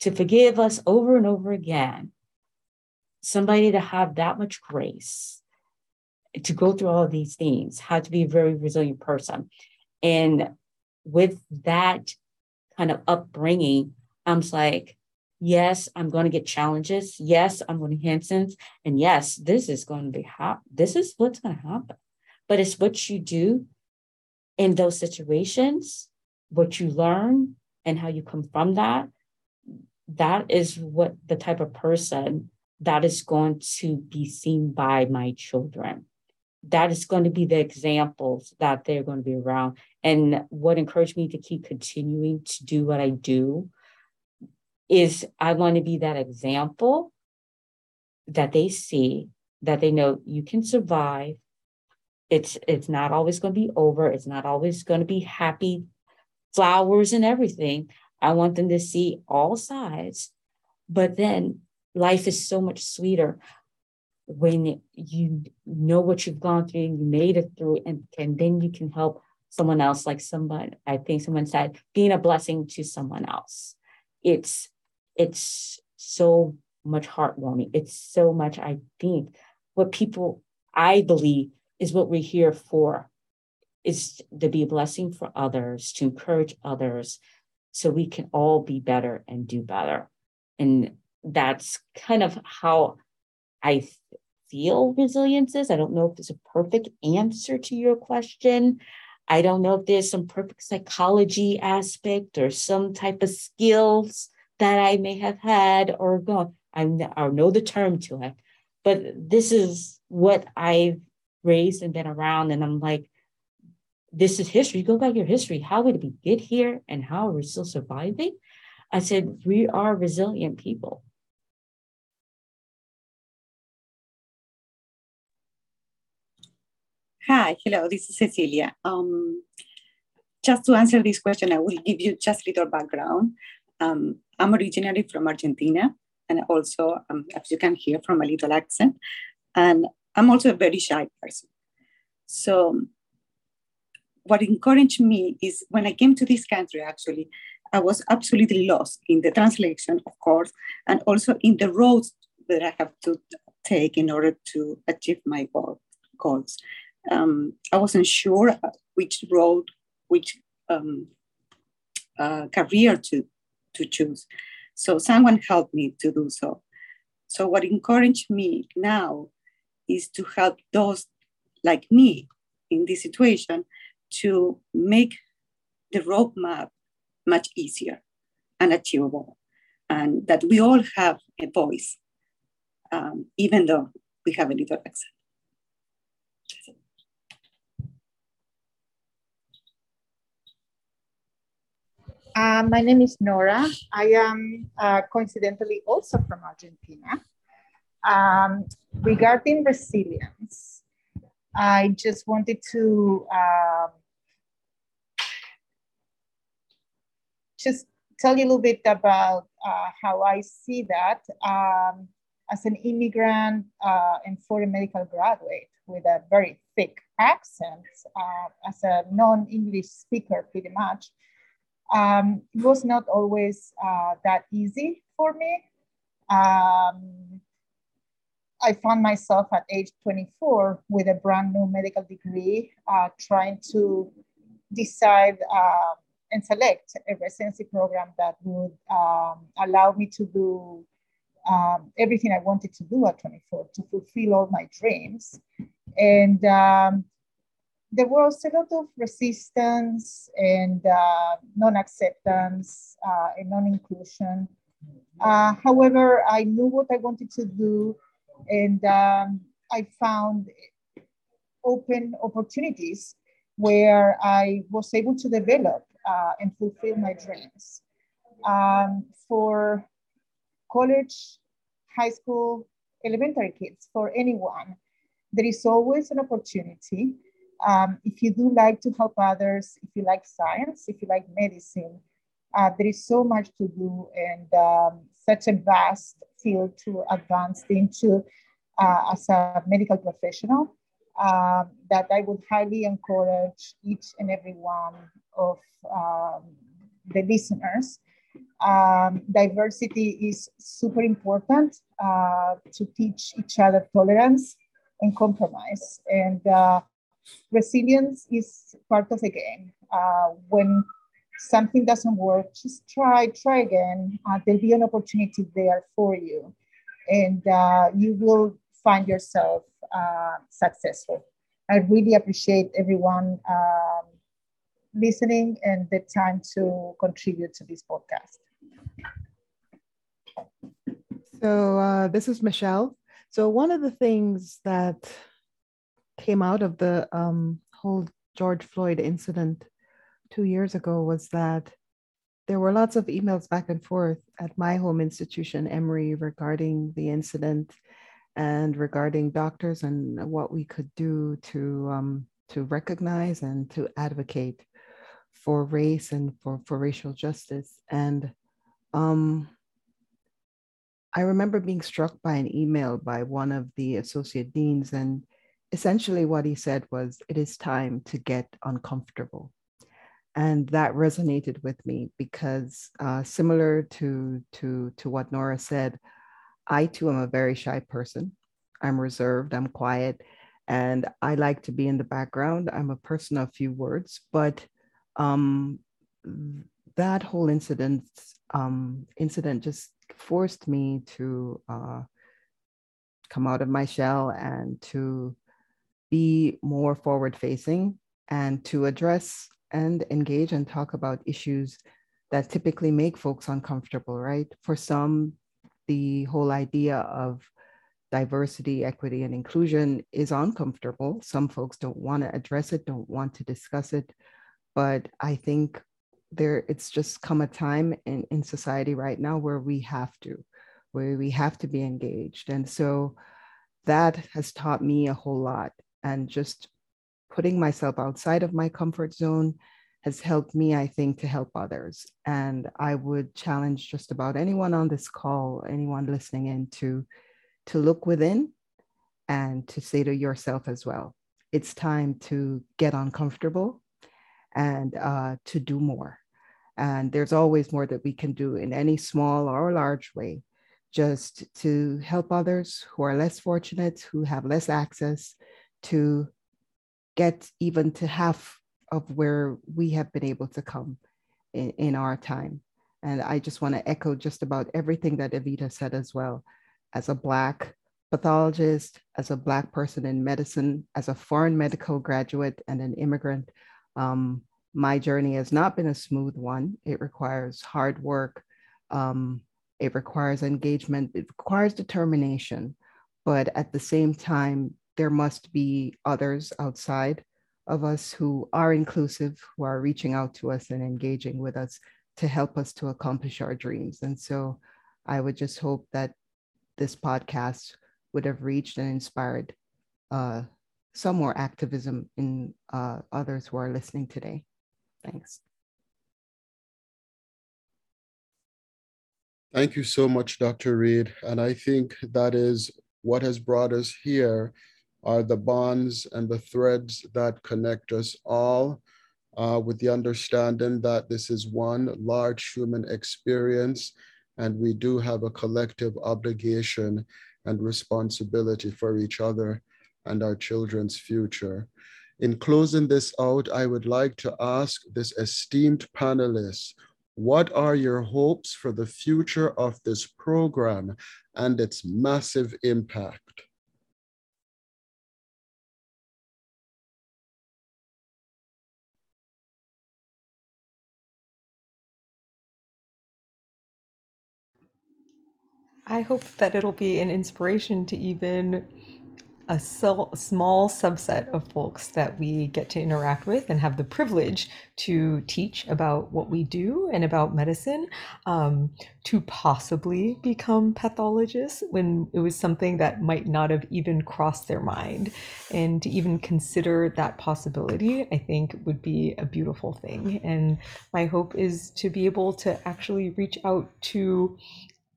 to forgive us over and over again. Somebody to have that much grace to go through all these things, how to be a very resilient person. And with that kind of upbringing, I'm like, yes, I'm going to get challenges. Yes, I'm going to Hanson's. And yes, this is going to be hot. This is what's going to happen. But it's what you do in those situations, what you learn, and how you come from that. That is what the type of person that is going to be seen by my children. That is going to be the examples that they're going to be around. And what encouraged me to keep continuing to do what I do is I want to be that example that they see, that they know you can survive. It's it's not always going to be over. It's not always going to be happy flowers and everything. I want them to see all sides. But then life is so much sweeter when you know what you've gone through and you made it through and, and then you can help someone else like someone i think someone said being a blessing to someone else. It's it's so much heartwarming. It's so much i think what people i believe is what we're here for is to be a blessing for others to encourage others so we can all be better and do better. And that's kind of how I feel resilience is. I don't know if there's a perfect answer to your question. I don't know if there's some perfect psychology aspect or some type of skills that I may have had or gone. I know the term to it, but this is what I've raised and been around. And I'm like, this is history. Go back your history. How did we get here and how are we still surviving? I said, we are resilient people. Hi, hello, this is Cecilia. Um, just to answer this question, I will give you just a little background. Um, I'm originally from Argentina, and also, um, as you can hear from a little accent, and I'm also a very shy person. So, what encouraged me is when I came to this country, actually, I was absolutely lost in the translation, of course, and also in the roads that I have to take in order to achieve my goals um, I wasn't sure which road, which um, uh, career to, to choose. So someone helped me to do so. So what encouraged me now is to help those like me in this situation to make the roadmap much easier and achievable, and that we all have a voice, um, even though we have a little accent. Uh, my name is Nora. I am uh, coincidentally also from Argentina. Um, regarding resilience, I just wanted to um, just tell you a little bit about uh, how I see that um, as an immigrant uh, and foreign medical graduate with a very thick accent, uh, as a non-English speaker pretty much, um, it was not always uh, that easy for me. Um, I found myself at age 24 with a brand new medical degree, uh, trying to decide uh, and select a residency program that would um, allow me to do um, everything I wanted to do at 24 to fulfill all my dreams. And um, there was a lot of resistance and uh, non-acceptance uh, and non-inclusion. Uh, however, I knew what I wanted to do, and um, I found open opportunities where I was able to develop uh, and fulfill my dreams. Um, for college, high school, elementary kids, for anyone, there is always an opportunity um, if you do like to help others, if you like science, if you like medicine, uh, there is so much to do and um, such a vast field to advance into uh, as a medical professional um, that I would highly encourage each and every one of um, the listeners. Um, diversity is super important uh, to teach each other tolerance and compromise. And uh, resilience is part of the game. Uh, when something doesn't work, just try, try again. Uh, there'll be an opportunity there for you, and uh, you will find yourself uh, successful. I really appreciate everyone um, listening and the time to contribute to this podcast. So uh, this is Michelle. So one of the things that came out of the um, whole George Floyd incident two years ago was that there were lots of emails back and forth at my home institution, Emory, regarding the incident and regarding doctors and what we could do to um, to recognize and to advocate for race and for, for racial justice. And um, I remember being struck by an email by one of the associate deans, and essentially what he said was, It is time to get uncomfortable. And that resonated with me because, uh, similar to, to, to what Nora said, I too am a very shy person. I'm reserved, I'm quiet, and I like to be in the background. I'm a person of few words, but um, that whole incident um, incident just forced me to uh, come out of my shell and to be more forward facing and to address and engage and talk about issues that typically make folks uncomfortable, right? For some, the whole idea of diversity, equity, and inclusion is uncomfortable. Some folks don't want to address it, don't want to discuss it. But I think there it's just come a time in, in society right now where we have to, where we have to be engaged. And so that has taught me a whole lot. And just putting myself outside of my comfort zone has helped me, I think, to help others. And I would challenge just about anyone on this call, anyone listening in to, to look within and to say to yourself as well, it's time to get uncomfortable and uh, to do more. And there's always more that we can do in any small or large way, just to help others who are less fortunate, who have less access to get even to half of where we have been able to come in, in our time. And I just want to echo just about everything that Evita said as well. As a Black pathologist, as a Black person in medicine, as a foreign medical graduate and an immigrant, um, my journey has not been a smooth one. It requires hard work. Um, it requires engagement. It requires determination. But at the same time, there must be others outside of us who are inclusive, who are reaching out to us and engaging with us to help us to accomplish our dreams. And so I would just hope that this podcast would have reached and inspired uh, some more activism in uh, others who are listening today. Thanks. Thank you so much, Dr. Reid. And I think that is what has brought us here are the bonds and the threads that connect us all uh, with the understanding that this is one large human experience and we do have a collective obligation and responsibility for each other and our children's future. In closing this out, I would like to ask this esteemed panelists, what are your hopes for the future of this program and its massive impact? I hope that it'll be an inspiration to even a small subset of folks that we get to interact with and have the privilege to teach about what we do and about medicine um, to possibly become pathologists when it was something that might not have even crossed their mind. And to even consider that possibility, I think would be a beautiful thing. And my hope is to be able to actually reach out to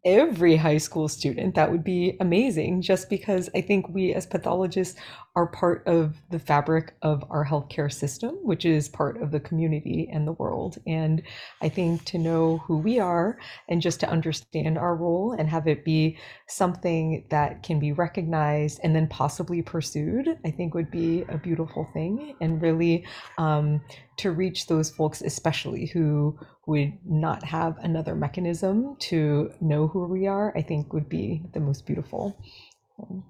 every high school student. That would be amazing, just because I think we as pathologists are part of the fabric of our healthcare system, which is part of the community and the world. And I think to know who we are and just to understand our role and have it be something that can be recognized and then possibly pursued, I think would be a beautiful thing and really um, to reach those folks, especially who would not have another mechanism to know who we are, I think would be the most beautiful. Um,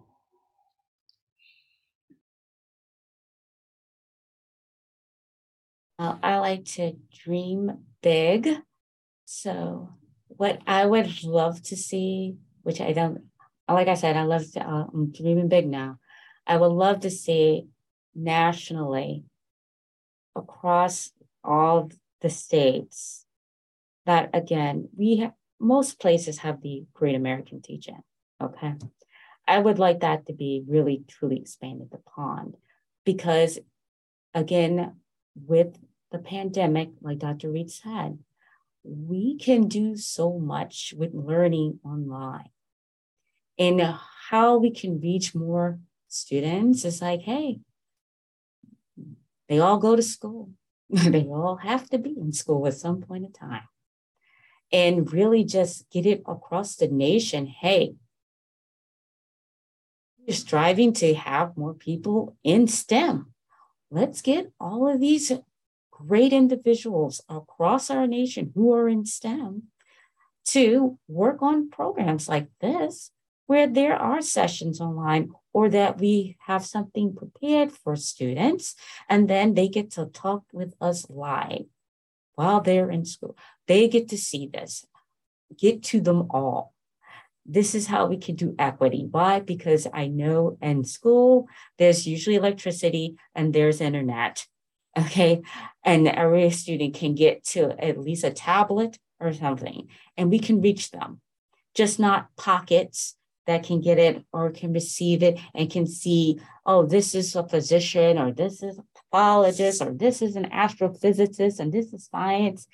Uh, I like to dream big. So, what I would love to see, which I don't, like I said, I love to, uh, I'm dreaming big now. I would love to see nationally across all the states that again, we have most places have the Great American Teach-In. Okay. I would like that to be really truly expanded upon because again, with the pandemic, like Dr. Reid said, we can do so much with learning online. And how we can reach more students is like, hey, they all go to school. *laughs* they all have to be in school at some point in time. And really just get it across the nation. Hey, you're striving to have more people in STEM. Let's get all of these great individuals across our nation who are in STEM to work on programs like this, where there are sessions online or that we have something prepared for students, and then they get to talk with us live while they're in school. They get to see this, get to them all. This is how we can do equity. Why? Because I know in school, there's usually electricity and there's internet okay. And every student can get to at least a tablet or something and we can reach them. Just not pockets that can get it or can receive it and can see oh this is a physician or this is a pathologist or this is an astrophysicist and this is science.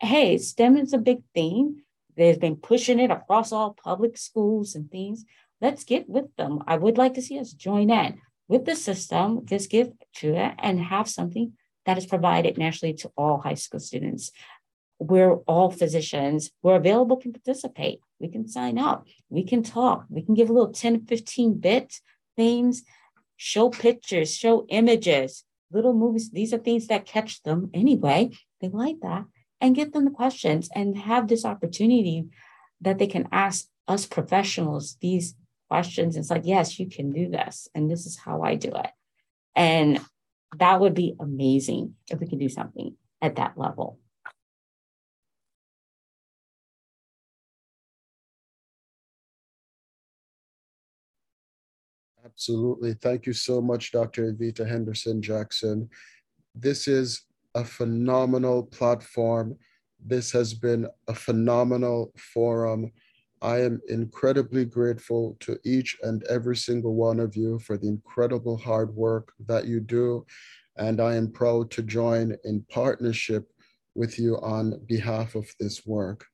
Hey stem is a big thing. They've been pushing it across all public schools and things. Let's get with them. I would like to see us join in with the system, just give to it and have something that is provided nationally to all high school students. Where all physicians who are available can participate. We can sign up, we can talk, we can give a little 10, 15 bit things, show pictures, show images, little movies. These are things that catch them anyway. They like that and get them the questions and have this opportunity that they can ask us professionals these questions. It's like, yes, you can do this. And this is how I do it. And that would be amazing if we could do something at that level. Absolutely. Thank you so much, Dr. Evita Henderson Jackson. This is a phenomenal platform. This has been a phenomenal forum. I am incredibly grateful to each and every single one of you for the incredible hard work that you do. And I am proud to join in partnership with you on behalf of this work.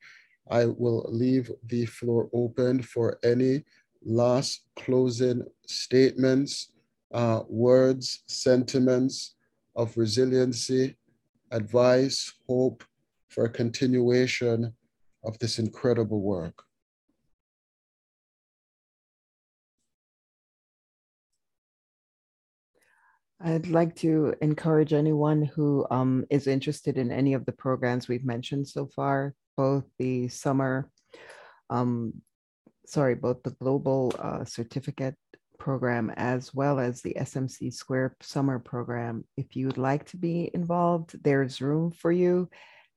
I will leave the floor open for any last closing statements, uh, words, sentiments of resiliency, advice, hope for a continuation of this incredible work. I'd like to encourage anyone who um, is interested in any of the programs we've mentioned so far, both the summer, um, sorry, both the global uh, certificate program as well as the SMC Square summer program. If you'd like to be involved, there's room for you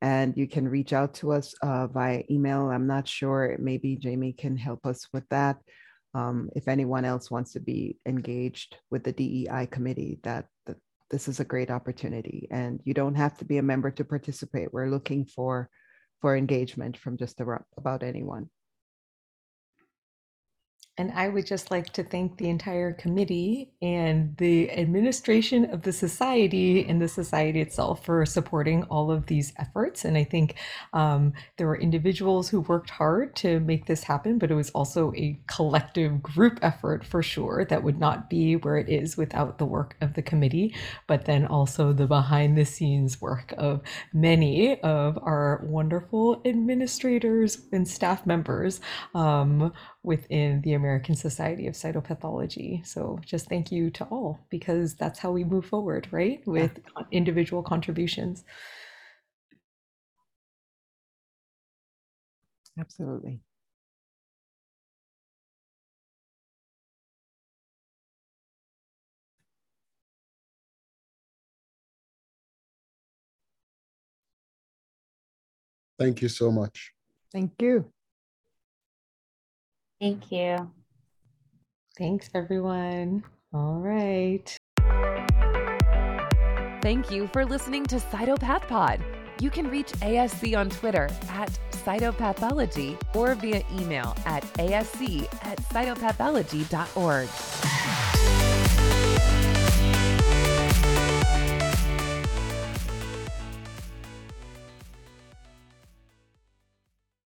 and you can reach out to us uh, via email. I'm not sure, maybe Jamie can help us with that um, if anyone else wants to be engaged with the DEI committee, that, that this is a great opportunity. And you don't have to be a member to participate. We're looking for, for engagement from just about anyone. And I would just like to thank the entire committee and the administration of the society and the society itself for supporting all of these efforts. And I think um, there were individuals who worked hard to make this happen, but it was also a collective group effort for sure that would not be where it is without the work of the committee, but then also the behind the scenes work of many of our wonderful administrators and staff members um, within the American Society of Cytopathology. So just thank you to all because that's how we move forward, right? With yeah. individual contributions. Absolutely. Thank you so much. Thank you. Thank you. Thanks, everyone. All right. Thank you for listening to Cytopath Pod. You can reach ASC on Twitter at cytopathology or via email at asc at cytopathology.org.